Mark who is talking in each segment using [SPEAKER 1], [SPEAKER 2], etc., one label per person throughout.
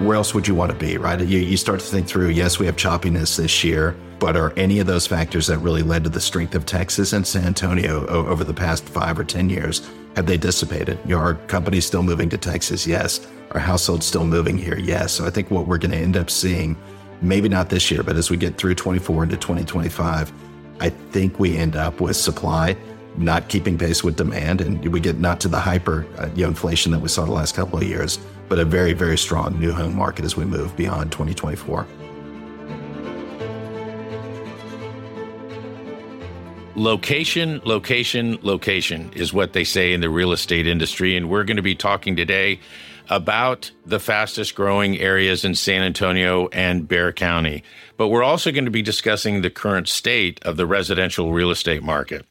[SPEAKER 1] where else would you want to be, right? You, you start to think through, yes, we have choppiness this year, but are any of those factors that really led to the strength of Texas and San Antonio over the past five or 10 years, have they dissipated? You know, are companies still moving to Texas? Yes. Are households still moving here? Yes. So I think what we're going to end up seeing, maybe not this year, but as we get through 24 into 2025, I think we end up with supply not keeping pace with demand, and we get not to the hyper uh, you know, inflation that we saw the last couple of years, but a very, very strong new home market as we move beyond 2024.
[SPEAKER 2] Location, location, location is what they say in the real estate industry. And we're going to be talking today about the fastest growing areas in San Antonio and Bexar County. But we're also going to be discussing the current state of the residential real estate market.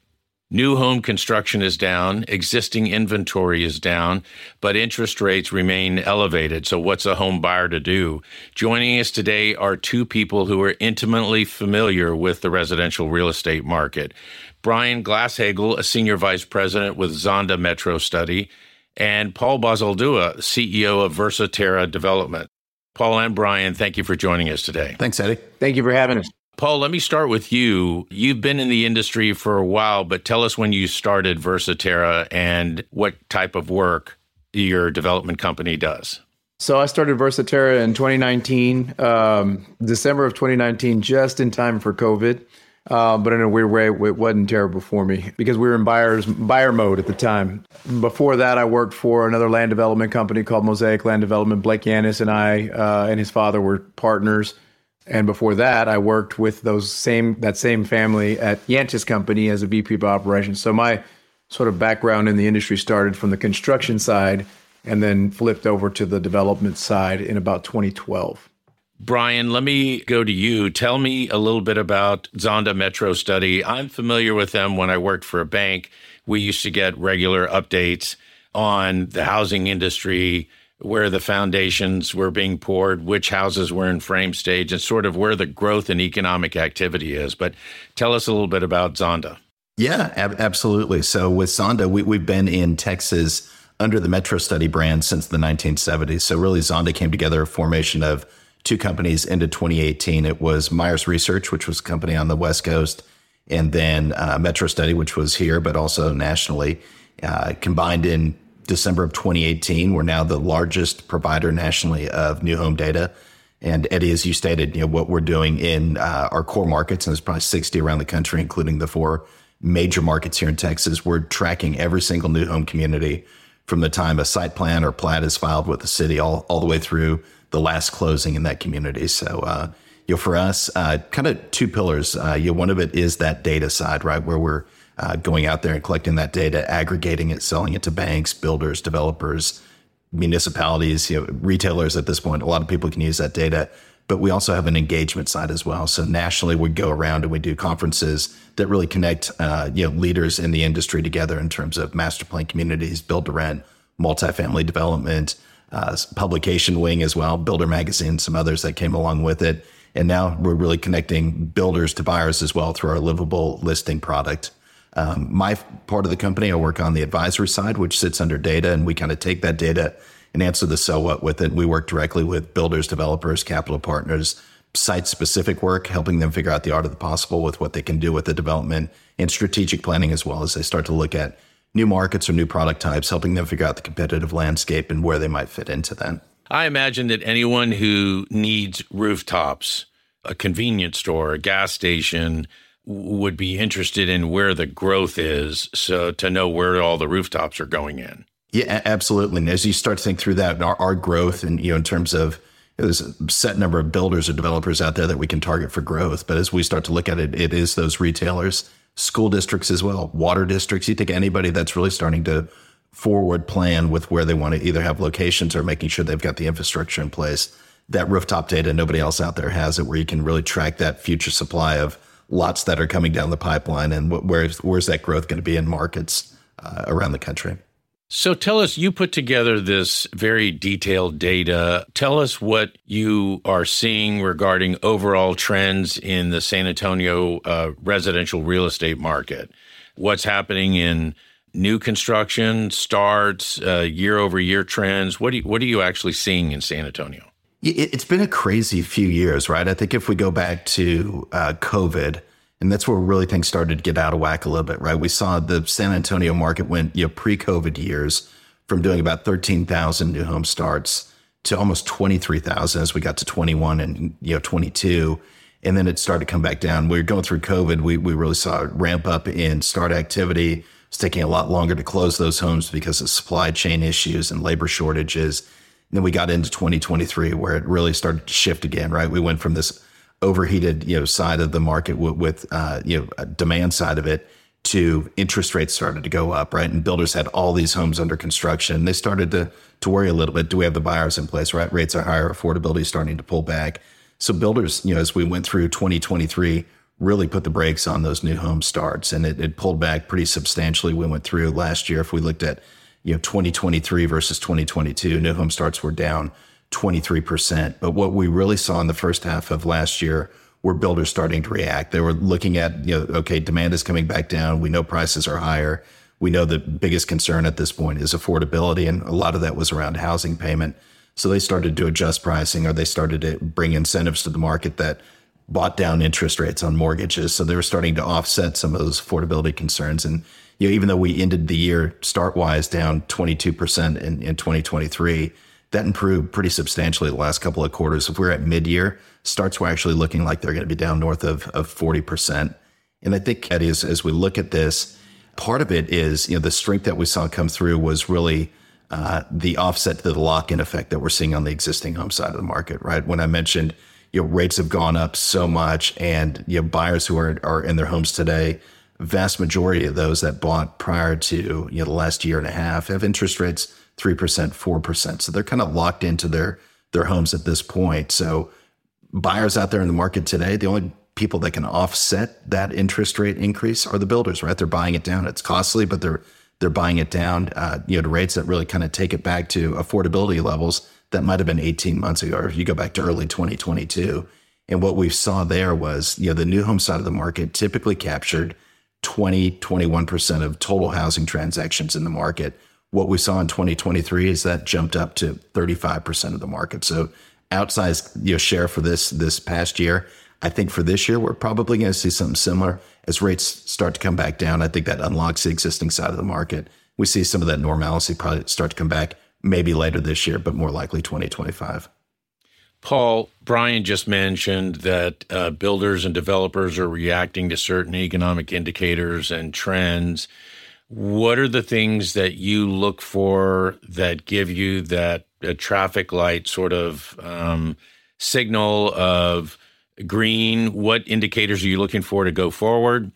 [SPEAKER 2] New home construction is down, existing inventory is down, but interest rates remain elevated. So, what's a home buyer to do? Joining us today are two people who are intimately familiar with the residential real estate market Bryan Glasshagel, a senior vice president with Zonda Metrostudy, and Paul Basaldua, CEO of Versatera Development. Paul and Bryan, thank you for joining us today.
[SPEAKER 1] Thanks, Eddie.
[SPEAKER 3] Thank you for having us.
[SPEAKER 2] Paul, let me start with you. You've been in the industry for a while, but tell us when you started Versatera and what type of work your development company does.
[SPEAKER 3] So I started Versatera in 2019, um, December of 2019, just in time for COVID. Uh, but in a weird way, it wasn't terrible for me because we were in buyers buyer mode at the time. Before that, I worked for another land development company called Mosaic Land Development. Blake Yantis and I uh, and his father were partners. And before that, I worked with those same that same family at Yantis Company as a VP of operations. So my sort of background in the industry started from the construction side and then flipped over to the development side in about 2012.
[SPEAKER 2] Bryan, let me go to you. Tell me a little bit about Zonda Metrostudy. I'm familiar with them when I worked for a bank. We used to get regular updates on the housing industry, where the foundations were being poured, which houses were in frame stage, and sort of where the growth in economic activity is. But tell us a little bit about Zonda.
[SPEAKER 1] Yeah, ab- absolutely. So with Zonda, we, we've been in Texas under the Metrostudy brand since the 1970s. So really, Zonda came together a formation of two companies into 2018. It was Meyers Research, which was a company on the West Coast, and then uh, Metrostudy, which was here, but also nationally, uh, combined in December of 2018. We're now the largest provider nationally of new home data. And Eddie, as you stated, you know what we're doing in uh, our core markets, and there's probably 60 around the country, including the four major markets here in Texas. We're tracking every single new home community from the time a site plan or plat is filed with the city, all all the way through the last closing in that community. So, uh, you know, for us, uh, kind of two pillars. Uh, you know, one of it is that data side, right, where we're uh, going out there and collecting that data, aggregating it, selling it to banks, builders, developers, municipalities, you know, retailers at this point. A lot of people can use that data. But we also have an engagement side as well. So nationally, we go around and we do conferences that really connect, uh, you know, leaders in the industry together in terms of master plan communities, build to rent, multifamily development, uh, publication wing as well, Builder Magazine, some others that came along with it. And now we're really connecting builders to buyers as well through our Livabl listing product. Um, my part of the company, I work on the advisory side, which sits under data, and we kind of take that data and answer the so what with it. We work directly with builders, developers, capital partners, site specific work, helping them figure out the art of the possible with what they can do with the development and strategic planning as well as they start to look at new markets or new product types, helping them figure out the competitive landscape and where they might fit into that.
[SPEAKER 2] I imagine that anyone who needs rooftops, a convenience store, a gas station, would be interested in where the growth is so to know where all the rooftops are going in.
[SPEAKER 1] Yeah, absolutely. And as you start to think through that, our, our growth and, you know, in terms of there's a set number of builders or developers out there that we can target for growth. But as we start to look at it, it is those retailers, school districts as well, water districts. You take anybody that's really starting to forward plan with where they want to either have locations or making sure they've got the infrastructure in place. That rooftop data, nobody else out there has it, where you can really track that future supply of lots that are coming down the pipeline and where's where's that growth going to be in markets uh, around the country?
[SPEAKER 2] So tell us you put together this very detailed data. Tell us what you are seeing regarding overall trends in the san antonio uh, residential real estate market. What's happening in new construction starts uh, year over year trends? What, do you, what are you actually seeing in san antonio
[SPEAKER 1] It's been a crazy few years, right? I think if we go back to uh, COVID, and that's where really things started to get out of whack a little bit, right? We saw the San Antonio market went, you know, pre-COVID years from doing about 13,000 new home starts to almost 23,000 as we got to 21 and, you know, 22. And then it started to come back down. We were going through COVID. We, we really saw a ramp up in start activity. It's taking a lot longer to close those homes because of supply chain issues and labor shortages. And then we got into 2023 where it really started to shift again, right? We went from this overheated, you know, side of the market with, with uh, you know, demand side of it to interest rates started to go up, right? And builders had all these homes under construction. They started to to worry a little bit. Do we have the buyers in place? Right? Rates are higher, affordability is starting to pull back. So builders, you know, as we went through 2023, really put the brakes on those new home starts, and it, it pulled back pretty substantially. We went through last year. If we looked at you know 2023 versus 2022, new home starts were down 23%. But what we really saw in the first half of last year were builders starting to react. They were looking at, you know, okay, demand is coming back down. We know prices are higher. We know the biggest concern at this point is affordability. And a lot of that was around housing payment. So they started to adjust pricing or they started to bring incentives to the market that bought down interest rates on mortgages. So they were starting to offset some of those affordability concerns. And you know, even though we ended the year start wise down 22% in, in 2023, that improved pretty substantially the last couple of quarters. If we're at mid year, starts were actually looking like they're going to be down north of, of 40%. And I think, Eddie, as, as we look at this, part of it is, you know, the strength that we saw come through was really uh, the offset to the lock in effect that we're seeing on the existing home side of the market, right? When I mentioned, you know, rates have gone up so much and, you know, buyers who are, are in their homes today, vast majority of those that bought prior to, you know, the last year and a half have interest rates 3%, 4%. So they're kind of locked into their their homes at this point. So buyers out there in the market today, the only people that can offset that interest rate increase are the builders, right? They're buying it down. It's costly, but they're they're buying it down, uh, you know, to rates that really kind of take it back to affordability levels that might have been 18 months ago, or if you go back to early 2022. And what we saw there was, you know, the new home side of the market typically captured 20, 21% of total housing transactions in the market what we saw in 2023 is that jumped up to 35% of the market. So outsized you know, share for this this past year. I think for this year, we're probably going to see something similar as rates start to come back down. I think that unlocks the existing side of the market. We see some of that normalcy probably start to come back maybe later this year, but more likely 2025.
[SPEAKER 2] Paul, Bryan just mentioned that uh, builders and developers are reacting to certain economic indicators and trends what are the things that you look for that give you that traffic light sort of um, signal of green? What indicators are you looking for to go forward?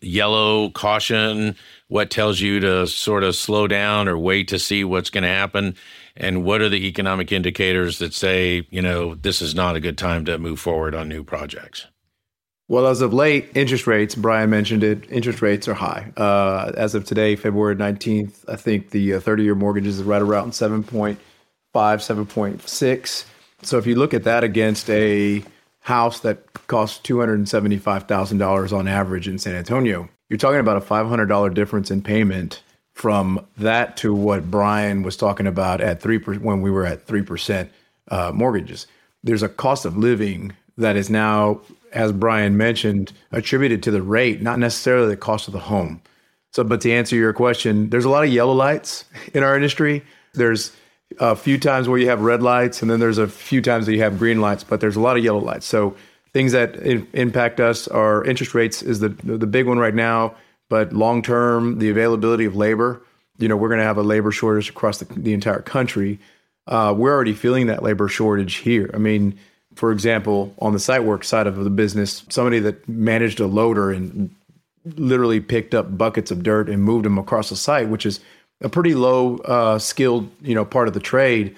[SPEAKER 2] Yellow, caution. What tells you to sort of slow down or wait to see what's going to happen? And what are the economic indicators that say, you know, this is not a good time to move forward on new projects?
[SPEAKER 3] Well, as of late, interest rates, Bryan mentioned it, interest rates are high. Uh, as of today, February 19th, I think the 30 uh, year mortgages is right around 7.5, 7.6. So if you look at that against a house that costs $275,000 on average in San Antonio, you're talking about a $500 difference in payment from that to what Bryan was talking about at 3% when we were at 3% uh, mortgages. There's a cost of living that is now as Bryan mentioned, attributed to the rate, not necessarily the cost of the home. So, but to answer your question, there's a lot of yellow lights in our industry. There's a few times where you have red lights, and then there's a few times that you have green lights, but there's a lot of yellow lights. So, things that in, impact us are interest rates is the the big one right now, but long term, the availability of labor. You know, we're going to have a labor shortage across the, the entire country. Uh, we're already feeling that labor shortage here. I mean, for example, on the site work side of the business, somebody that managed a loader and literally picked up buckets of dirt and moved them across the site, which is a pretty low uh, skilled, you know, part of the trade.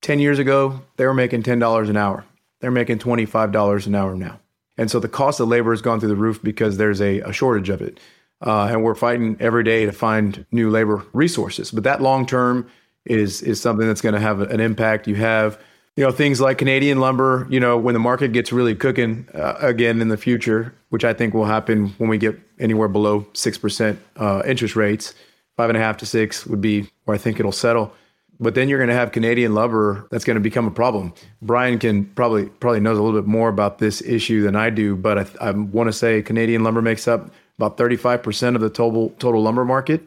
[SPEAKER 3] Ten years ago, they were making ten dollars an hour. They're making twenty five dollars an hour now, and so the cost of labor has gone through the roof because there's a, a shortage of it, uh, and we're fighting every day to find new labor resources. But that long term is is something that's going to have an impact. You have you know things like Canadian lumber. You know when the market gets really cooking uh, again in the future, which I think will happen when we get anywhere below six percent uh, interest rates. Five and a half to six would be where I think it'll settle. but then you're going to have Canadian lumber that's going to become a problem. Bryan can probably probably knows a little bit more about this issue than I do, but I, I want to say Canadian lumber makes up about 35% of the total total lumber market.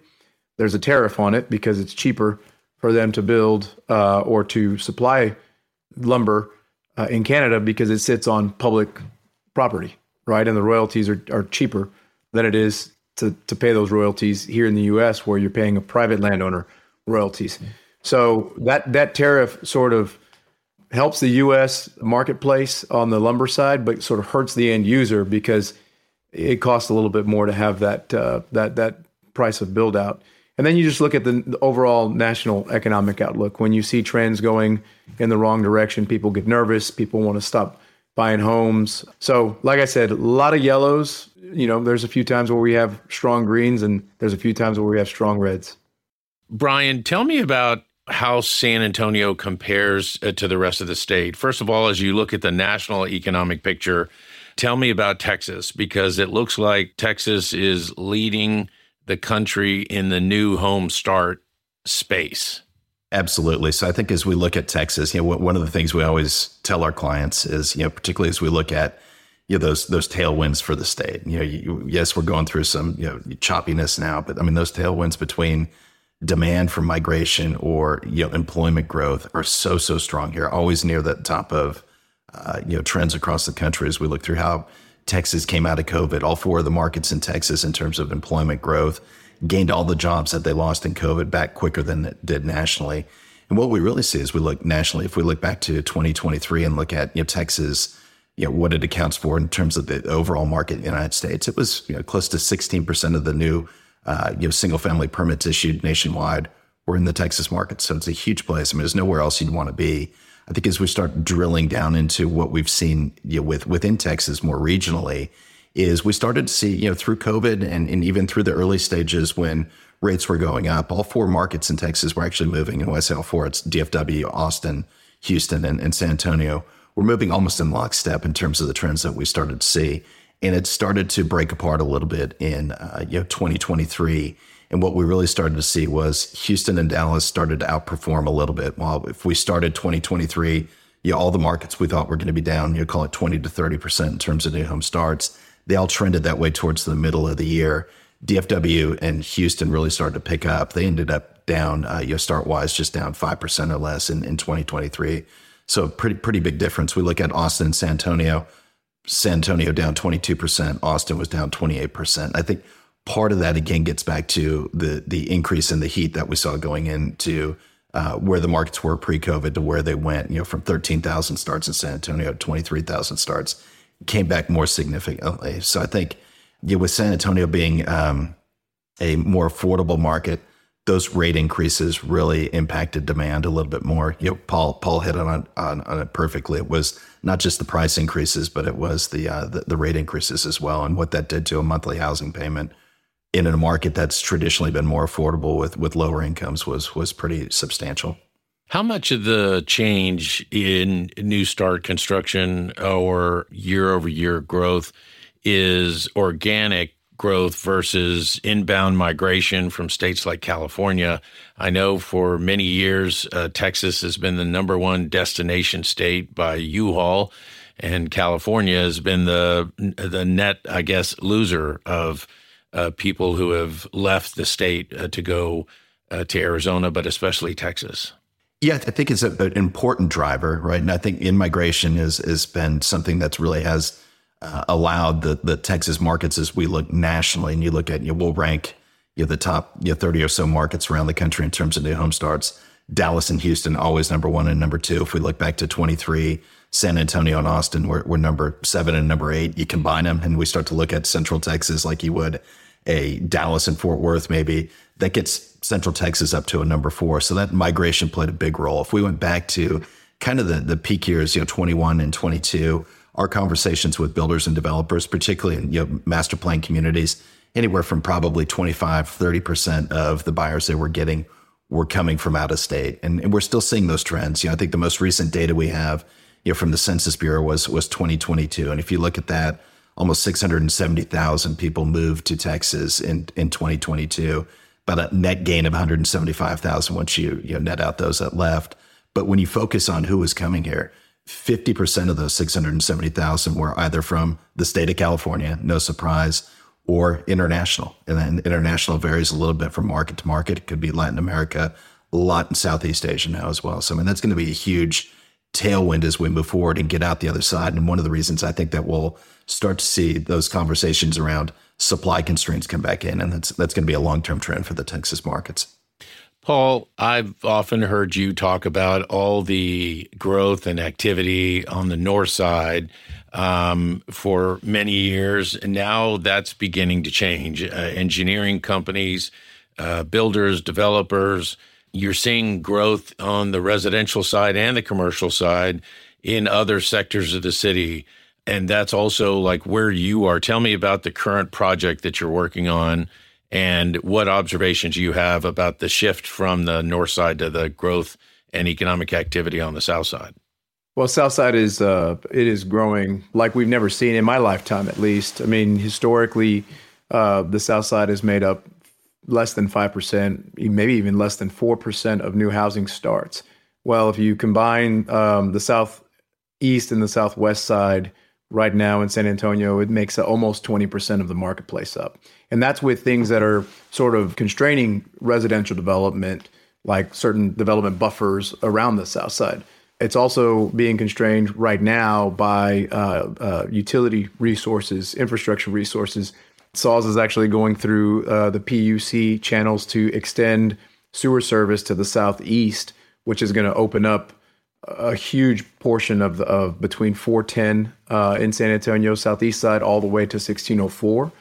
[SPEAKER 3] There's a tariff on it because it's cheaper for them to build uh, or to supply lumber uh, in Canada because it sits on public property, right? And the royalties are, are cheaper than it is to, to pay those royalties here in the US where you're paying a private landowner royalties. So that that tariff sort of helps the US marketplace on the lumber side, but sort of hurts the end user because it costs a little bit more to have that uh, that that price of build out. And then you just look at the, the, overall national economic outlook. When you see trends going in the wrong direction, people get nervous. People want to stop buying homes. So, like I said, a lot of yellows. You know, there's a few times where we have strong greens, and there's a few times where we have strong reds.
[SPEAKER 2] Bryan, tell me about how San Antonio compares uh, to the rest of the state. First of all, as you look at the national economic picture, tell me about Texas because it looks like Texas is leading the country in the new home start space.
[SPEAKER 1] Absolutely. So I think as we look at Texas, you know, one of the things we always tell our clients is, you know, particularly as we look at you know those those tailwinds for the state. You know, you, yes, we're going through some you know choppiness now, but I mean those tailwinds between demand for migration or you know employment growth are so so strong here. Always near the top of uh, you know trends across the country as we look through how Texas came out of COVID. All four of the markets in Texas, in terms of employment growth, gained all the jobs that they lost in COVID back quicker than it did nationally. And what we really see is we look nationally, if we look back to 2023 and look at you know, Texas, you know, what it accounts for in terms of the overall market in the United States, it was you know, close to 16% of the new uh, you know, single family permits issued nationwide were in the Texas market. So it's a huge place. I mean, there's nowhere else you'd want to be. I think as we start drilling down into what we've seen you know, with within Texas more regionally, is we started to see you know through COVID and, and even through the early stages when rates were going up, all four markets in Texas were actually moving. And when I say all four, it's DFW, Austin, Houston, and, and San Antonio. We're moving almost in lockstep in terms of the trends that we started to see, and it started to break apart a little bit in uh, you know 2023 and what we really started to see was Houston and Dallas started to outperform a little bit. While if we started 2023, you know, all the markets we thought were going to be down, you know, call it 20 to 30% in terms of new home starts, they all trended that way towards the middle of the year. DFW and Houston really started to pick up. They ended up down, uh, you know, start wise, just down 5% or less in, in 2023. So pretty, pretty big difference. We look at Austin and San Antonio. San Antonio down 22%. Austin was down 28%. I think part of that again gets back to the the increase in the heat that we saw going into uh, where the markets were pre-COVID to where they went. You know, from 13,000 starts in San Antonio to 23,000 starts, came back more significantly. So I think know, with San Antonio being um, a more affordable market, those rate increases really impacted demand a little bit more. You know, Paul Paul hit on on, on it perfectly. It was not just the price increases, but it was the, uh, the the rate increases as well, and what that did to a monthly housing payment in a market that's traditionally been more affordable with with lower incomes was was pretty substantial.
[SPEAKER 2] How much of the change in new start construction or year over year growth is organic growth versus inbound migration from states like California? I know for many years, uh, Texas has been the number one destination state by U-Haul, and California has been the the net, I guess, loser of uh, people who have left the state uh, to go uh, to Arizona, but especially Texas.
[SPEAKER 1] Yeah, I think it's a, an important driver, right? And I think immigration has has been something that's really has uh, allowed the the Texas markets as we look nationally, and you look at you know, we'll rank you know, the top you know, thirty or so markets around the country in terms of new home starts. Dallas and Houston always number one and number two. If we look back to twenty three, San Antonio and Austin were, were number seven and number eight. You combine them, and we start to look at Central Texas like you would a Dallas and Fort Worth, maybe that gets Central Texas up to a number four. So that migration played a big role. If we went back to kind of the, the peak years, you know, 21 and 22, our conversations with builders and developers, particularly in you know, master plan communities, anywhere from probably 25, 30% of the buyers they were getting were coming from out of state. And, and we're still seeing those trends. You know, I think the most recent data we have, you know, from the Census Bureau was was 2022. And if you look at that, almost 670,000 people moved to Texas in, in 2022. about a net gain of 175,000 once you, you know, net out those that left. But when you focus on who was coming here, 50% of those 670,000 were either from the state of California, no surprise, or international. And then international varies a little bit from market to market. It could be Latin America, a lot in Southeast Asia now as well. So, I mean, that's going to be a huge tailwind as we move forward and get out the other side. And one of the reasons I think that we'll start to see those conversations around supply constraints come back in, and that's that's going to be a long term trend for the Texas markets.
[SPEAKER 2] Paul, I've often heard you talk about all the growth and activity on the north side um, for many years, and now that's beginning to change. Uh, engineering companies, uh, builders, developers, you're seeing growth on the residential side and the commercial side in other sectors of the city. And that's also like where you are. Tell me about the current project that you're working on and what observations you have about the shift from the north side to the growth and economic activity on the south side.
[SPEAKER 3] Well, Southside is uh, it is growing like we've never seen in my lifetime, at least. I mean, historically, uh, the Southside has made up less than 5%, maybe even less than 4% of new housing starts. Well, if you combine um, the southeast and the southwest side right now in San Antonio, it makes almost 20% of the marketplace up. And that's with things that are sort of constraining residential development, like certain development buffers around the south side. It's also being constrained right now by uh, uh, utility resources, infrastructure resources SAWS is actually going through uh, the PUC channels to extend sewer service to the southeast, which is going to open up a huge portion of the of between 410 uh, in San Antonio southeast side all the way to 1604.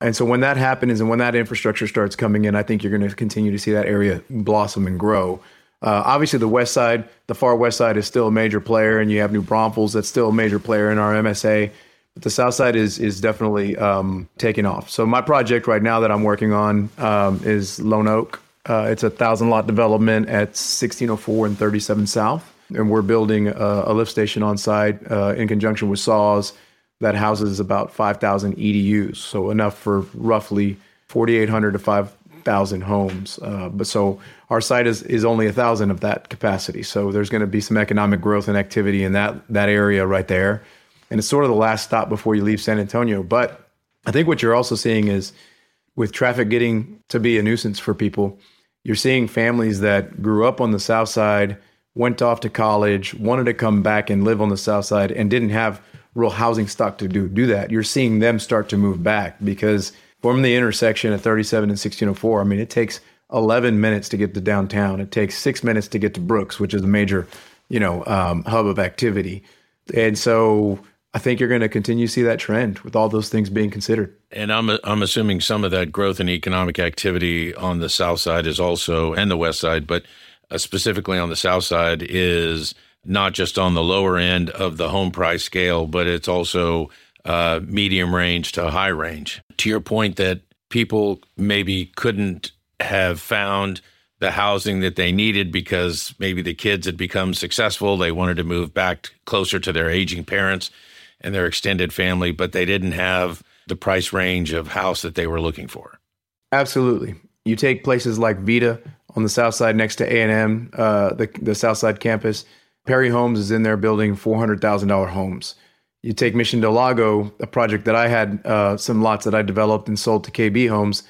[SPEAKER 3] And so when that happens and when that infrastructure starts coming in, I think you're going to continue to see that area blossom and grow. Uh, obviously, the west side, the far west side, is still a major player, and you have New Braunfels that's still a major player in our MSA. The south side is is definitely um, taking off. So my project right now that I'm working on um, is Lone Oak. Uh, it's a thousand lot development at 1604 and 37 South, and we're building a, a lift station on site uh, in conjunction with SAWS that houses about 5,000 EDUs, so enough for roughly 4,800 to 5,000 homes. Uh, but so our site is is only a thousand of that capacity. So there's going to be some economic growth and activity in that that area right there and it's sort of the last stop before you leave San Antonio. But I think what you're also seeing is with traffic getting to be a nuisance for people, you're seeing families that grew up on the south side, went off to college, wanted to come back and live on the south side and didn't have real housing stock to do do that. You're seeing them start to move back because from the intersection at 37 and 1604, I mean, it takes 11 minutes to get to downtown. It takes six minutes to get to Brooks, which is a major, you know, um, hub of activity. And so I think you're going to continue to see that trend with all those things being considered.
[SPEAKER 2] And I'm I'm assuming some of that growth in economic activity on the south side is also and the west side, but uh, specifically on the south side is not just on the lower end of the home price scale, but it's also uh, medium range to high range. To your point that people maybe couldn't have found the housing that they needed because maybe the kids had become successful, they wanted to move back closer to their aging parents and their extended family, but they didn't have the price range of house that they were looking for.
[SPEAKER 3] Absolutely. You take places like Vita on the south side next to A&M, uh, the, the south side campus. Perry Homes is in there building $400,000 homes. You take Mission Del Lago, a project that I had uh, some lots that I developed and sold to KB Homes,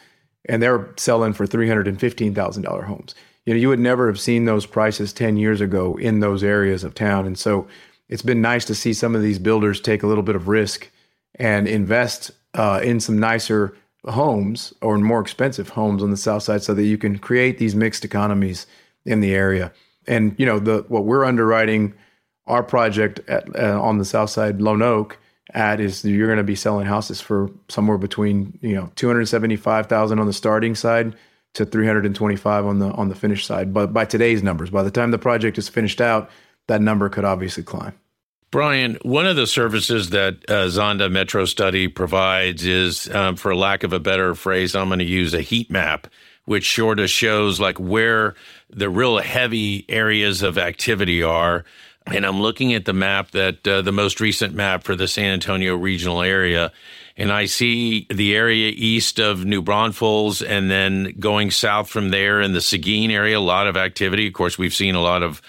[SPEAKER 3] and they're selling for $315,000 homes. You know, you would never have seen those prices 10 years ago in those areas of town. And so it's been nice to see some of these builders take a little bit of risk and invest uh, in some nicer homes or more expensive homes on the south side so that you can create these mixed economies in the area. And you know, the what we're underwriting our project at, uh, on the south side, Lone Oak, at is you're going to be selling houses for somewhere between you know 275,000 on the starting side to 325 on the on the finished side. But by today's numbers, by the time the project is finished out, that number could obviously climb.
[SPEAKER 2] Bryan, one of the services that uh, Zonda Metrostudy provides is, um, for lack of a better phrase, I'm going to use a heat map, which sort of shows like where the real heavy areas of activity are. And I'm looking at the map that uh, the most recent map for the San Antonio regional area. And I see the area east of New Braunfels and then going south from there in the Seguin area, a lot of activity. Of course, we've seen a lot of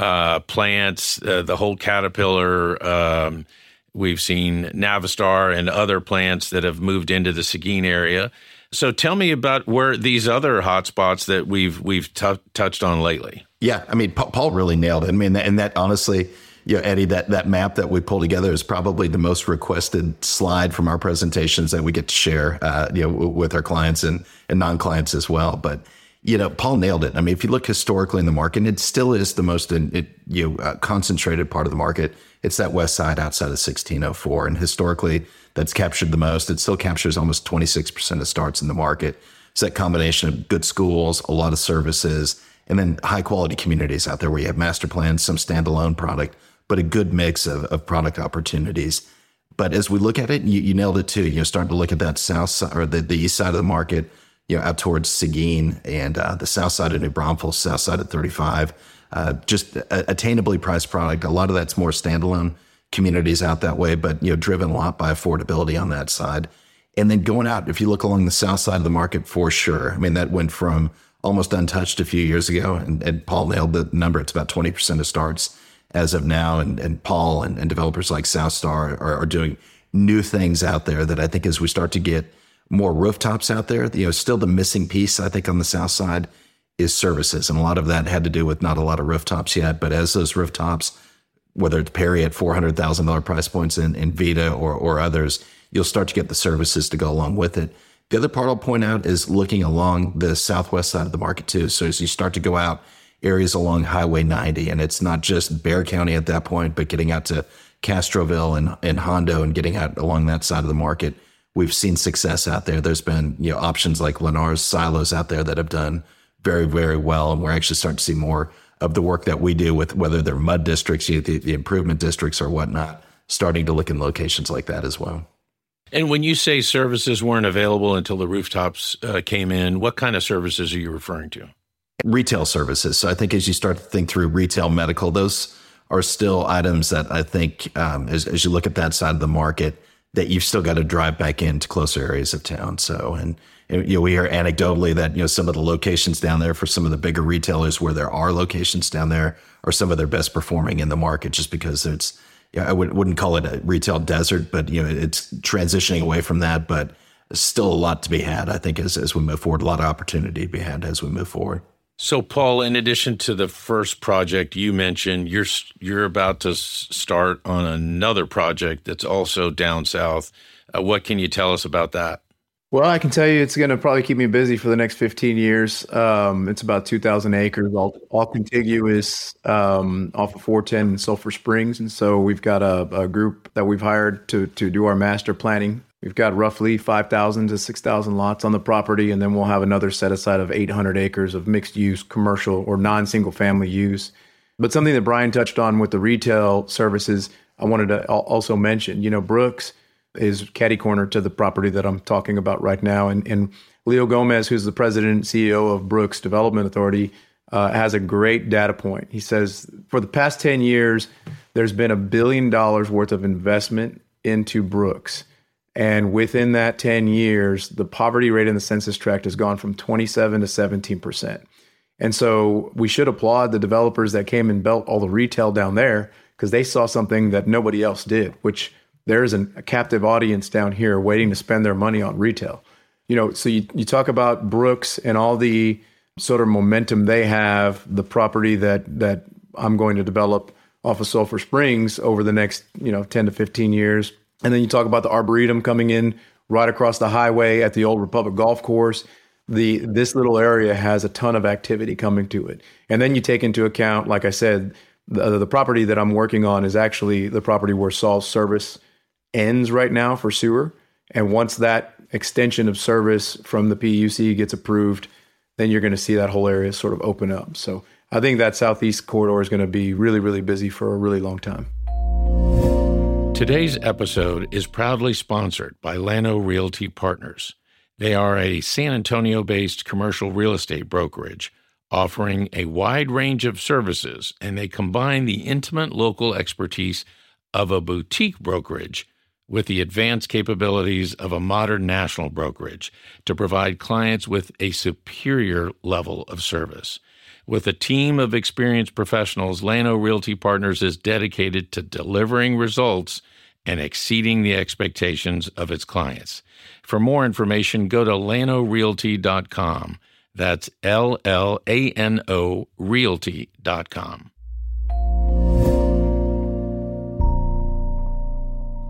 [SPEAKER 2] uh, plants, uh, the whole caterpillar. Um, we've seen Navistar and other plants that have moved into the Seguin area. So tell me about where these other hotspots that we've we've t- touched on lately.
[SPEAKER 1] Yeah, I mean, Paul really nailed it. I mean, and that honestly, you know, Eddie, that that map that we pulled together is probably the most requested slide from our presentations that we get to share, uh, you know, with our clients and and non clients as well. But you know, Paul nailed it. I mean, if you look historically in the market, it still is the most it, you know, uh, concentrated part of the market. It's that west side outside of 1604, and historically that's captured the most. It still captures almost 26% of starts in the market. It's that combination of good schools, a lot of services, and then high quality communities out there where you have master plans, some standalone product, but a good mix of, of product opportunities. But as we look at it, you, you nailed it too. You're starting to look at that south side or the, the east side of the market, you know, out towards Seguin and uh, the south side of New Braunfels, south side of 35. Uh, just a, attainably priced product. A lot of that's more standalone communities out that way, but you know, driven a lot by affordability on that side. And then going out, if you look along the south side of the market, for sure. I mean, that went from almost untouched a few years ago, and, and Paul nailed the number. It's about twenty percent of starts as of now, and, and Paul and, and developers like Southstar are, are doing new things out there that I think as we start to get more rooftops out there, you know, still the missing piece I think on the south side is services, and a lot of that had to do with not a lot of rooftops yet, but as those rooftops whether it's Perry at four hundred thousand dollar price points in, in Vita or or others, you'll start to get the services to go along with it. The other part I'll point out is looking along the southwest side of the market too. So as you start to go out areas along Highway 90, and it's not just Bexar County at that point, but getting out to Castroville and, and Hondo and getting out along that side of the market, we've seen success out there. There's been you know options like Lennar's silos out there that have done very very well, and we're actually starting to see more of the work that we do with whether they're mud districts, the, the improvement districts, or whatnot, starting to look in locations like that as well.
[SPEAKER 2] And when you say services weren't available until the rooftops uh, came in, what kind of services are you referring to?
[SPEAKER 1] Retail services. So I think as you start to think through retail medical, those are still items that I think um, as, as you look at that side of the market, that you've still got to drive back into closer areas of town. So, and you know, we hear anecdotally that you know some of the locations down there for some of the bigger retailers where there are locations down there are some of their best performing in the market, just because it's. I would, wouldn't call it a retail desert, but you know, it's transitioning away from that. But still a lot to be had. I think as as we move forward, a lot of opportunity to be had as we move forward.
[SPEAKER 2] So, Paul, in addition to the first project you mentioned, you're you're about to start on another project that's also down south. Uh, what can you tell us about that?
[SPEAKER 3] Well, I can tell you it's going to probably keep me busy for the next 15 years. Um, it's about 2,000 acres, all, all contiguous um, off of 410 Sulphur Springs. And so we've got a, a, group that we've hired to, to do our master planning. We've got roughly 5,000 to 6,000 lots on the property, and then we'll have another set aside of 800 acres of mixed use, commercial, or non single family use. But something that Bryan touched on with the retail services, I wanted to also mention, you know, Brooks is caddy corner to the property that I'm talking about right now. And, and Leo Gomez, who's the president and CEO of Brooks Development Authority, uh, has a great data point. He says for the past 10 years, there's been a billion dollars worth of investment into Brooks. And within that 10 years, the poverty rate in the census tract has gone from 27 to 17%. And so we should applaud the developers that came and built all the retail down there because they saw something that nobody else did, which there's an, a captive audience down here waiting to spend their money on retail. You know, so you, you talk about Brooks and all the sort of momentum they have, the property that that I'm going to develop off of Sulphur Springs over the next, you know, 10 to 15 years. And then you talk about the Arboretum coming in right across the highway at the Old Republic Golf Course. The this little area has a ton of activity coming to it. And then you take into account, like I said, the, the property that I'm working on is actually the property where SAWS service ends right now for sewer. And once that extension of service from the PUC gets approved, then you're going to see that whole area sort of open up. So I think that southeast corridor is going to be really, really busy for a really long time.
[SPEAKER 2] Today's episode is proudly sponsored by Llano Realty Partners. They are a San Antonio based commercial real estate brokerage offering a wide range of services, and they combine the intimate local expertise of a boutique brokerage with the advanced capabilities of a modern national brokerage to provide clients with a superior level of service. With a team of experienced professionals, Llano Realty Partners is dedicated to delivering results and exceeding the expectations of its clients. For more information, go to llanorealty.com. That's L L A N O Realty.com.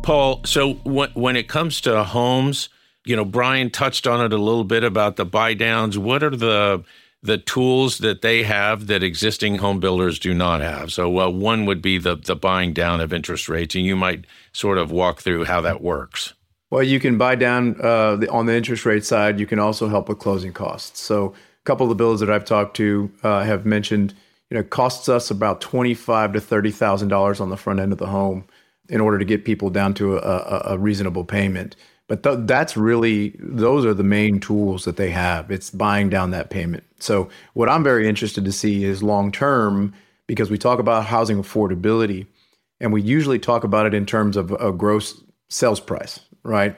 [SPEAKER 2] Paul, so when, when it comes to homes, you know, Bryan touched on it a little bit about the buy downs. What are the the tools that they have that existing home builders do not have? So, one would be the the buying down of interest rates, and you might sort of walk through how that works.
[SPEAKER 3] Well, you can buy down uh, the, on the interest rate side. You can also help with closing costs. So, a couple of the builders that I've talked to uh, have mentioned, you know, costs us about twenty five to thirty thousand dollars on the front end of the home in order to get people down to a, a reasonable payment. But th- that's really those are the main tools that they have. It's buying down that payment. So what I'm very interested to see is long term because we talk about housing affordability, and we usually talk about it in terms of a gross sales price, right?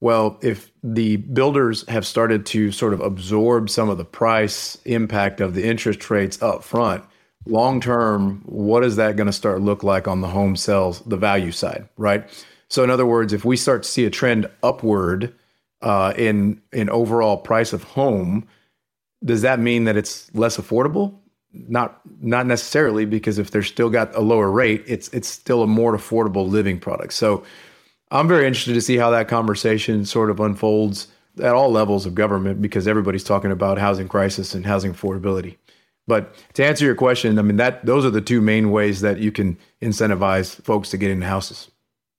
[SPEAKER 3] Well, if the builders have started to sort of absorb some of the price impact of the interest rates up front, long term, what is that going to start look like on the home sales, the value side, right? So, in other words, if we start to see a trend upward uh, in in overall price of home, does that mean that it's less affordable? Not not necessarily, because if they're still got a lower rate, it's it's still a more affordable living product. So, I'm very interested to see how that conversation sort of unfolds at all levels of government because everybody's talking about housing crisis and housing affordability. But to answer your question, I mean that those are the two main ways that you can incentivize folks to get into houses.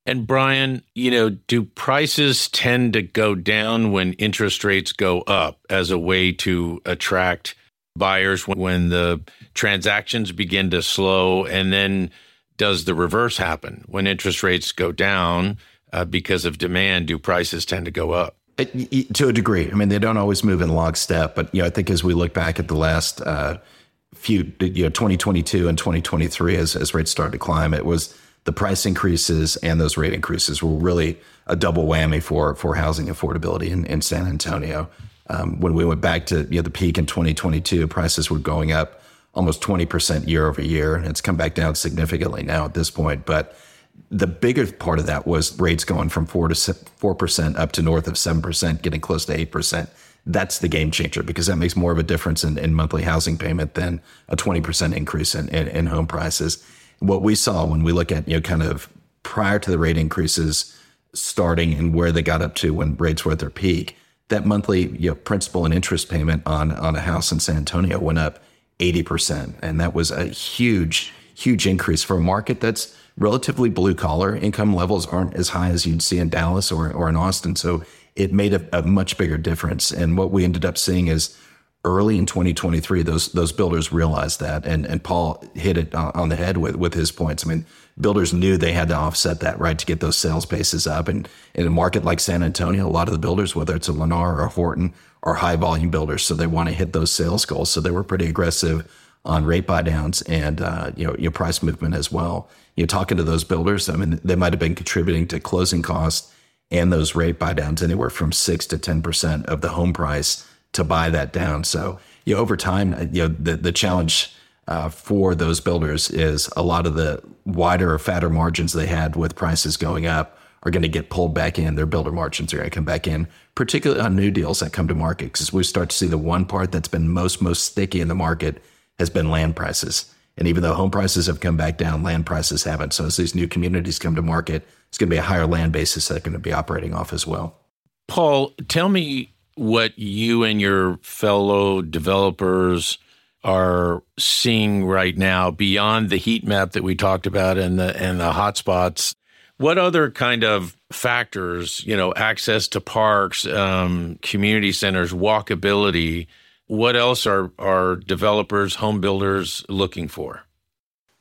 [SPEAKER 2] And Bryan, you know, do prices tend to go down when interest rates go up as a way to attract buyers when the transactions begin to slow? And then does the reverse happen when interest rates go down uh, because of demand? Do prices tend to go up?
[SPEAKER 1] to a degree. I mean, they don't always move in lockstep, but you know, I think as we look back at the last uh, few, you know, 2022 and 2023, as, as rates started to climb, it was the price increases and those rate increases were really a double whammy for for housing affordability in, in San Antonio. Um, when we went back to you know, the peak in 2022, prices were going up almost 20% year over year, and it's come back down significantly now at this point. But the bigger part of that was rates going from four to four percent up to north of seven percent, getting close to eight percent that's the game changer because that makes more of a difference in, in monthly housing payment than a 20% increase in, in, in, home prices. What we saw when we look at, you know, kind of prior to the rate increases starting and where they got up to when rates were at their peak, that monthly you know, principal and interest payment on, on a house in San Antonio went up 80%. And that was a huge, huge increase for a market that's relatively blue collar. Income levels aren't as high as you'd see in Dallas or, or in Austin. So it made a, a much bigger difference. And what we ended up seeing is early in 2023, those those builders realized that, and and Paul hit it on the head with with his points. I mean, builders knew they had to offset that right to get those sales bases up, and in a market like San Antonio, a lot of the builders, whether it's a Lennar or a Horton, are high volume builders, so they want to hit those sales goals. So they were pretty aggressive on rate buy downs and uh, you know your price movement as well. You know, talking to those builders, I mean, they might have been contributing to closing costs and those rate buy downs anywhere from six to ten percent of the home price to buy that down. So you know, over time, uh, you know, the the challenge uh, for those builders is a lot of the wider or fatter margins they had with prices going up are going to get pulled back in. Their builder margins are going to come back in, particularly on new deals that come to market. Because we start to see the one part that's been most most sticky in the market has been land prices. And even though home prices have come back down, land prices haven't. So as these new communities come to market, it's going to be a higher land basis that they're going to be operating off as well.
[SPEAKER 2] Paul, tell me what you and your fellow developers are seeing right now beyond the heat map that we talked about and the and the hotspots. What other kind of factors, you know, access to parks, um, community centers, walkability? What else are are developers, home builders looking for?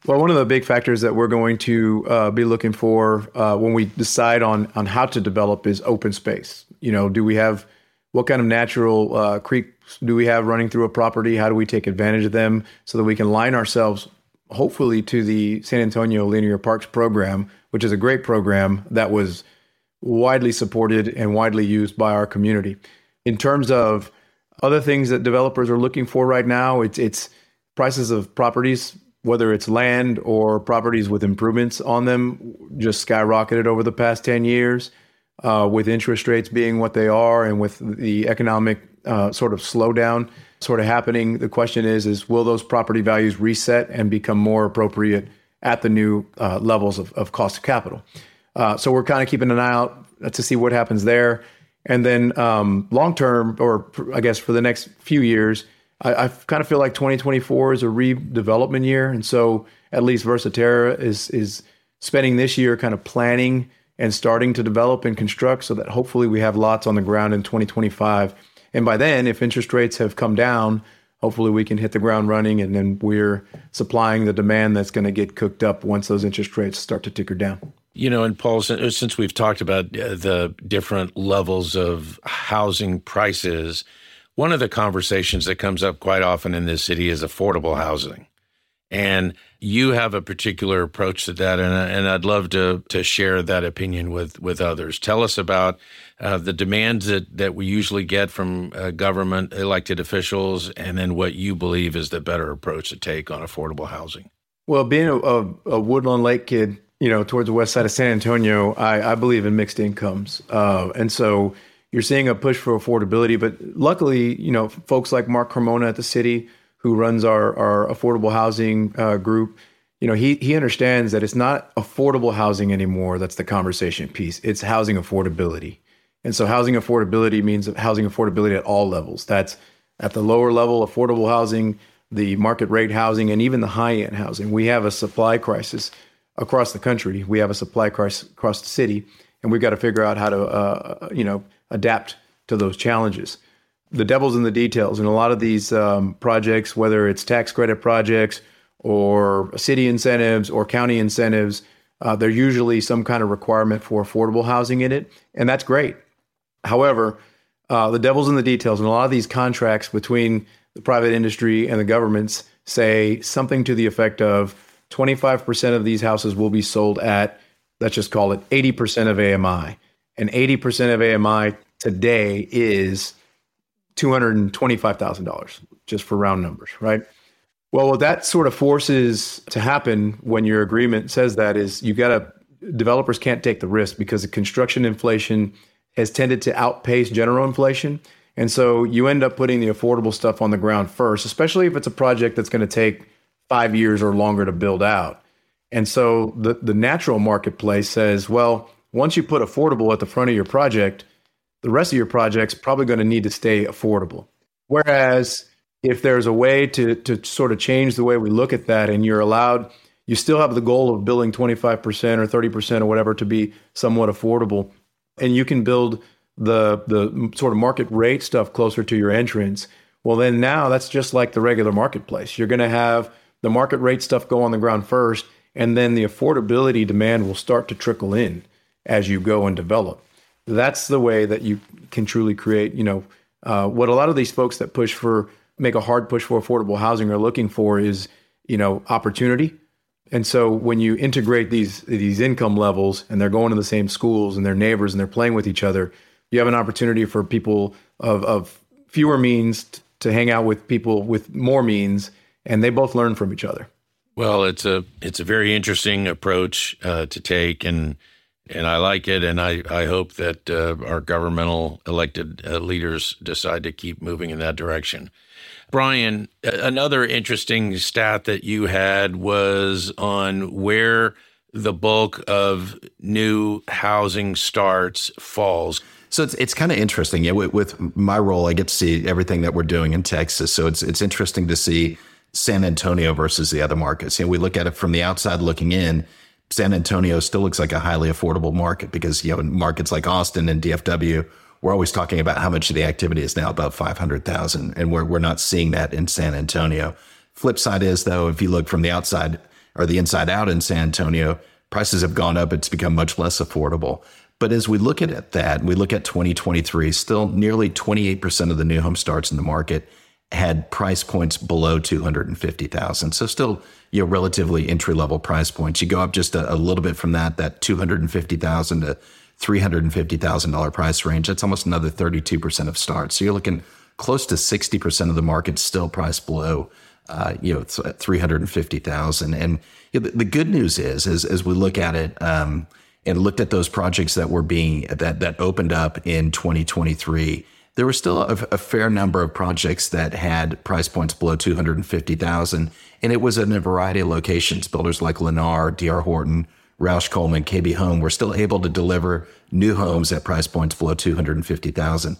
[SPEAKER 3] Well, one of the big factors that we're going to uh, be looking for uh, when we decide on on how to develop is open space. You know, do we have what kind of natural uh, creeks do we have running through a property? How do we take advantage of them so that we can line ourselves, hopefully, to the San Antonio Linear Parks program, which is a great program that was widely supported and widely used by our community. In terms of other things that developers are looking for right now, it's it's prices of properties, whether it's land or properties with improvements on them, just skyrocketed over the past ten years uh, with interest rates being what they are and with the economic uh, sort of slowdown sort of happening, the question is, is will those property values reset and become more appropriate at the new uh, levels of, of, cost of capital? Uh, so we're kind of keeping an eye out to see what happens there. And then um, long term, or I guess for the next few years, I, I kind of feel like 2024 is a redevelopment year. And so at least Versatera is, is spending this year kind of planning and starting to develop and construct so that hopefully we have lots on the ground in 2025. And by then, if interest rates have come down, hopefully we can hit the ground running and then we're supplying the demand that's going to get cooked up once those interest rates start to ticker down.
[SPEAKER 2] You know, and Paul, since we've talked about uh, the different levels of housing prices, one of the conversations that comes up quite often in this city is affordable housing. And you have a particular approach to that, and, and I'd love to to share that opinion with with others. Tell us about uh, the demands that that we usually get from uh, government elected officials, and then what you believe is the better approach to take on affordable housing.
[SPEAKER 3] Well, being a, a, a Lake kid, you know, towards the west side of San Antonio, I, I believe in mixed incomes, uh, and so you're seeing a push for affordability. But luckily, you know, folks like Mark Cremona at the city who runs our, our affordable housing uh, group, you know, he he understands that it's not affordable housing anymore. That's the conversation piece. It's housing affordability, and so housing affordability means housing affordability at all levels. That's at the lower level, affordable housing, the market rate housing, and even the high end housing. We have a supply crisis across the country. We have a supply crisis across the city, and we've got to figure out how to, uh, you know, adapt to those challenges the devil's in the details. And a lot of these um, projects, whether it's tax credit projects or city incentives or county incentives, uh, there's usually some kind of requirement for affordable housing in it, and that's great. However, uh, the devil's in the details, and a lot of these contracts between the private industry and the governments say something to the effect of 25% of these houses will be sold at, let's just call it 80% of AMI. And 80% of AMI today is $225,000 just for round numbers, right? Well, what that sort of forces to happen when your agreement says that is you got to developers can't take the risk because the construction inflation has tended to outpace general inflation. And so you end up putting the affordable stuff on the ground first, especially if it's a project that's going to take 5 years or longer to build out. And so the the natural marketplace says, well, once you put affordable at the front of your project, the rest of your project's probably going to need to stay affordable. Whereas if there's a way to to sort of change the way we look at that and you're allowed you still have the goal of building 25% or 30% or whatever to be somewhat affordable and you can build the the sort of market rate stuff closer to your entrance well then now that's just like the regular marketplace you're going to have the market rate stuff go on the ground first and then the affordability demand will start to trickle in as you go and develop that's the way that you can truly create, you know, uh, what a lot of these folks that push for, make a hard push for affordable housing are looking for is, you know, opportunity. And so when you integrate these these income levels and they're going to the same schools and they're neighbors and they're playing with each other, you have an opportunity for people of, of fewer means t- to hang out with people with more means, and they both learn from each other.
[SPEAKER 2] Well, it's a it's a very interesting approach uh, to take, and and I like it, and I, I hope that uh, our governmental elected uh, leaders decide to keep moving in that direction. Bryan, another interesting stat that you had was on where the bulk of new housing starts falls.
[SPEAKER 1] So it's it's kind of interesting. Yeah, with, with, my role, I get to see everything that we're doing in Texas. So it's it's interesting to see San Antonio versus the other markets. You know, we look at it from the outside looking in San Antonio still looks like a highly affordable market because you know in markets like Austin and DFW, we're always talking about how much of the activity is now above five hundred thousand, and we're we're not seeing that in San Antonio. Flip side is though, if you look from the outside or the inside out in San Antonio, prices have gone up. It's become much less affordable. But as we look at that, we look at 2023, still nearly 28% of the new home starts in the market had price points below 250,000. So still, you know, relatively entry level price points. You go up just a, a little bit from that, that 250,000 to $350,000 price range. That's almost another 32% of starts. So you're looking close to 60% of the market still priced below, uh, you know, 350,000. And you know, the, the, good news is, is, as we look at it, um, and looked at those projects that were being that that opened up in 2023 there were still a, a, fair number of projects that had price points below 250,000 and it was in a variety of locations. Builders like Lennar, DR Horton, Rausch Coleman, KB Home were still able to deliver new homes at price points below 250,000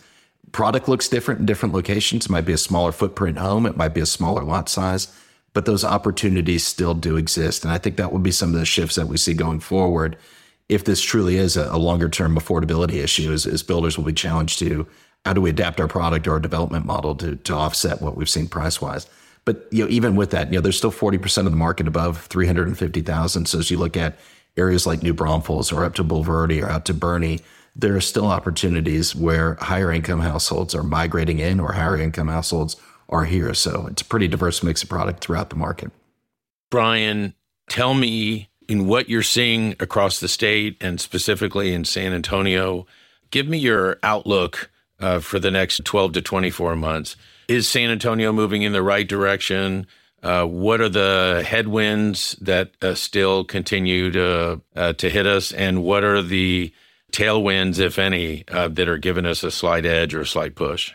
[SPEAKER 1] product looks different in different locations. It might be a smaller footprint home. It might be a smaller lot size but those opportunities still do exist and I think that will be some of the shifts that we see going forward if this truly is a, longer term affordability issue, as, builders will be challenged to how do we adapt our product or our development model to, to offset what we've seen price wise. But you know, even with that, you know, there's still 40% of the market above 350,000. So as you look at areas like New Braunfels or up to Bulverde or out to Boerne, there are still opportunities where higher income households are migrating in or higher income households are here. So it's a pretty diverse mix of product throughout the market.
[SPEAKER 2] Bryan, tell me in what you're seeing across the state and specifically in San Antonio. Give me your outlook uh, for the next 12 to 24 months. Is San Antonio moving in the right direction? Uh, what are the headwinds that uh, still continue to uh, to hit us, and what are the tailwinds, if any, uh, that are giving us a slight edge or a slight push?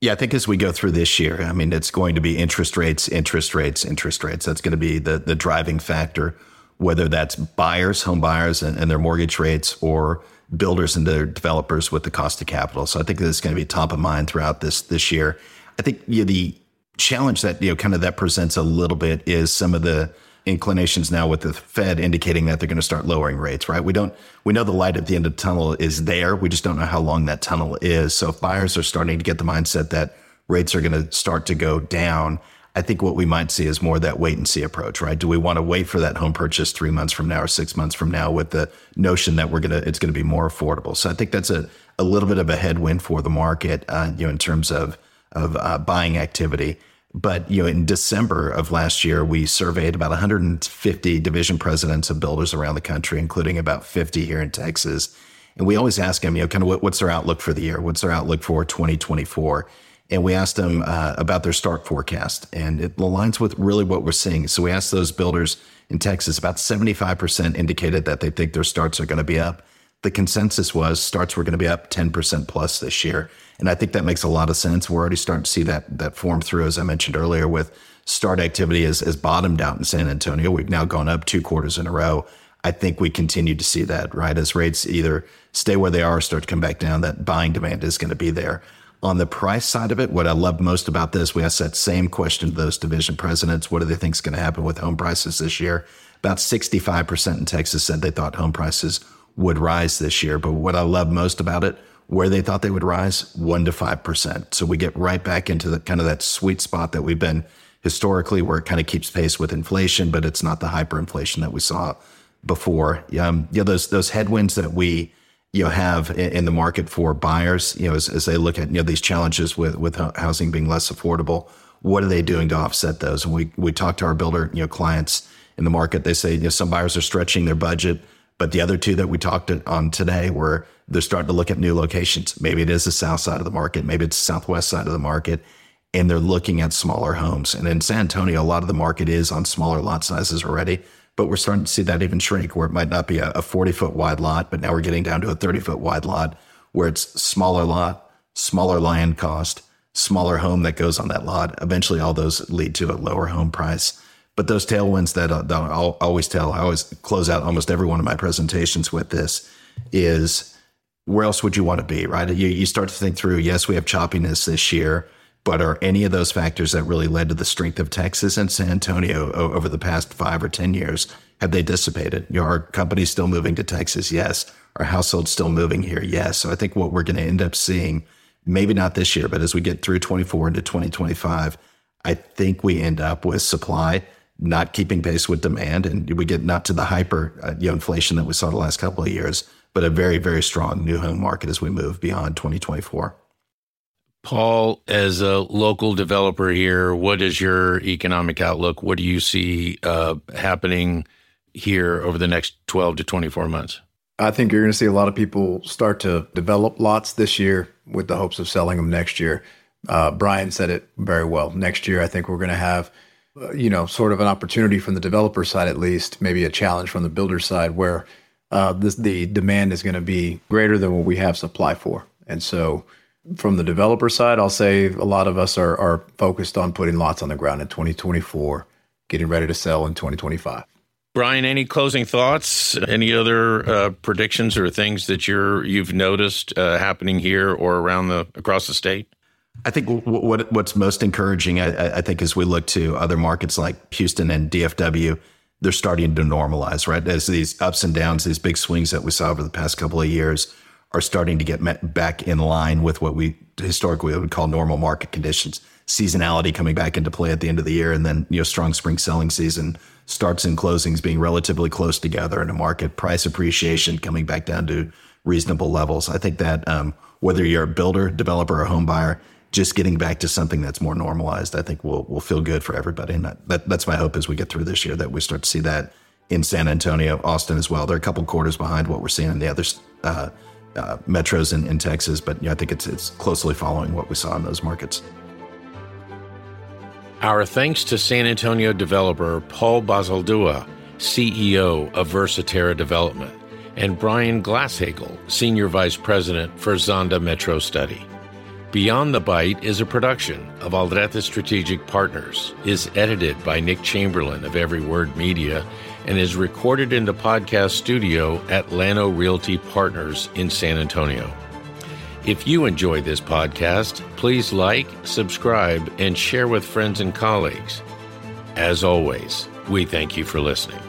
[SPEAKER 1] Yeah, I think as we go through this year, I mean, it's going to be interest rates, interest rates, interest rates. That's going to be the the driving factor whether that's buyers, home buyers, and, and, their mortgage rates, or builders and their developers with the cost of capital. So I think that's going to be top of mind throughout this this year. I think you know, the challenge that you know kind of that presents a little bit is some of the inclinations now with the Fed indicating that they're going to start lowering rates. Right? We don't we know the light at the end of the tunnel is there. We just don't know how long that tunnel is. So if buyers are starting to get the mindset that rates are going to start to go down I think what we might see is more that wait and see approach, right? Do we want to wait for that home purchase three months from now or six months from now with the notion that we're gonna it's gonna be more affordable? So I think that's a, a little bit of a headwind for the market, uh, you know, in terms of of uh, buying activity. But you know, in December of last year, we surveyed about 150 division presidents of builders around the country, including about 50 here in Texas. And we always ask them, you know, kind of what, what's their outlook for the year? What's their outlook for 2024? And we asked them uh, about their start forecast, and it aligns with really what we're seeing. So we asked those builders in Texas, about 75% indicated that they think their starts are going to be up. The consensus was starts were going to be up 10% plus this year. And I think that makes a lot of sense. We're already starting to see that that form through, as I mentioned earlier, with start activity has, has bottomed out in San Antonio. We've now gone up two quarters in a row. I think we continue to see that, right? As rates either stay where they are or start to come back down, that buying demand is going to be there. On the price side of it, what I love most about this, we asked that same question to those division presidents. What do they think is going to happen with home prices this year? About 65% in Texas said they thought home prices would rise this year. But what I love most about it, where they thought they would rise, one to 5%. So we get right back into the kind of that sweet spot that we've been historically where it kind of keeps pace with inflation, but it's not the hyperinflation that we saw before. Um, yeah, those, those headwinds that we you know have in the market for buyers you know as, as they look at you know these challenges with with housing being less affordable what are they doing to offset those? And we we talk to our builder you know clients in the market. They say you know some buyers are stretching their budget but the other two that we talked on today were they're starting to look at new locations. Maybe it is the south side of the market maybe it's the southwest side of the market and they're looking at smaller homes. And in san antonio a lot of the market is on smaller lot sizes already but we're starting to see that even shrink where it might not be a, a 40 foot wide lot, but now we're getting down to a 30 foot wide lot where it's smaller lot, smaller land cost, smaller home that goes on that lot. Eventually, all those lead to a lower home price. But those tailwinds that, uh, that I'll always tell, I always close out almost every one of my presentations with this is where else would you want to be, right? You, you start to think through, yes, we have choppiness this year. But are any of those factors that really led to the strength of Texas and San Antonio over the past five or 10 years, have they dissipated? You know, are companies still moving to Texas? Yes. Are households still moving here? Yes. So I think what we're going to end up seeing, maybe not this year, but as we get through 24 into 2025, I think we end up with supply not keeping pace with demand, and we get not to the hyper uh, you know, inflation that we saw the last couple of years, but a very, very strong new home market as we move beyond 2024.
[SPEAKER 2] Paul, as a local developer here, what is your economic outlook? What do you see uh, happening here over the next 12 to 24 months?
[SPEAKER 3] I think you're going to see a lot of people start to develop lots this year with the hopes of selling them next year. Uh, Bryan said it very well. Next year, I think we're going to have, uh, you know, sort of an opportunity from the developer side at least, maybe a challenge from the builder side where uh, this, the demand is going to be greater than what we have supply for. And so from the developer side, I'll say a lot of us are, are focused on putting lots on the ground in 2024, getting ready to sell in 2025.
[SPEAKER 2] Bryan, any closing thoughts? Any other uh, predictions or things that you're you've noticed uh, happening here or around the across the state?
[SPEAKER 1] I think what what's most encouraging, I, I, think, as we look to other markets like Houston and DFW, they're starting to normalize, right? As these ups and downs, these big swings that we saw over the past couple of years are starting to get back in line with what we historically would call normal market conditions. Seasonality coming back into play at the end of the year, and then you know strong spring selling season starts and closings being relatively close together in a market. Price appreciation coming back down to reasonable levels. I think that um, whether you're a builder, developer, or home buyer, just getting back to something that's more normalized, I think will will feel good for everybody. And that, that, that's my hope as we get through this year that we start to see that in San Antonio, Austin as well. They're a couple quarters behind what we're seeing in the other uh, uh, metros in, in Texas, but I think it's it's closely following what we saw in those markets.
[SPEAKER 2] Our thanks to San Antonio developer Paul Basaldua, CEO of Versatera Development, and Bryan Glasshagel, Senior Vice President for Zonda Metrostudy. Beyond the Bite is a production of Aldrete Strategic Partners, is edited by Nick Chamberlain of Every Word Media, and is recorded in the podcast studio at Llano Realty Partners in San Antonio. If you enjoy this podcast, please like, subscribe, and share with friends and colleagues. As always, we thank you for listening.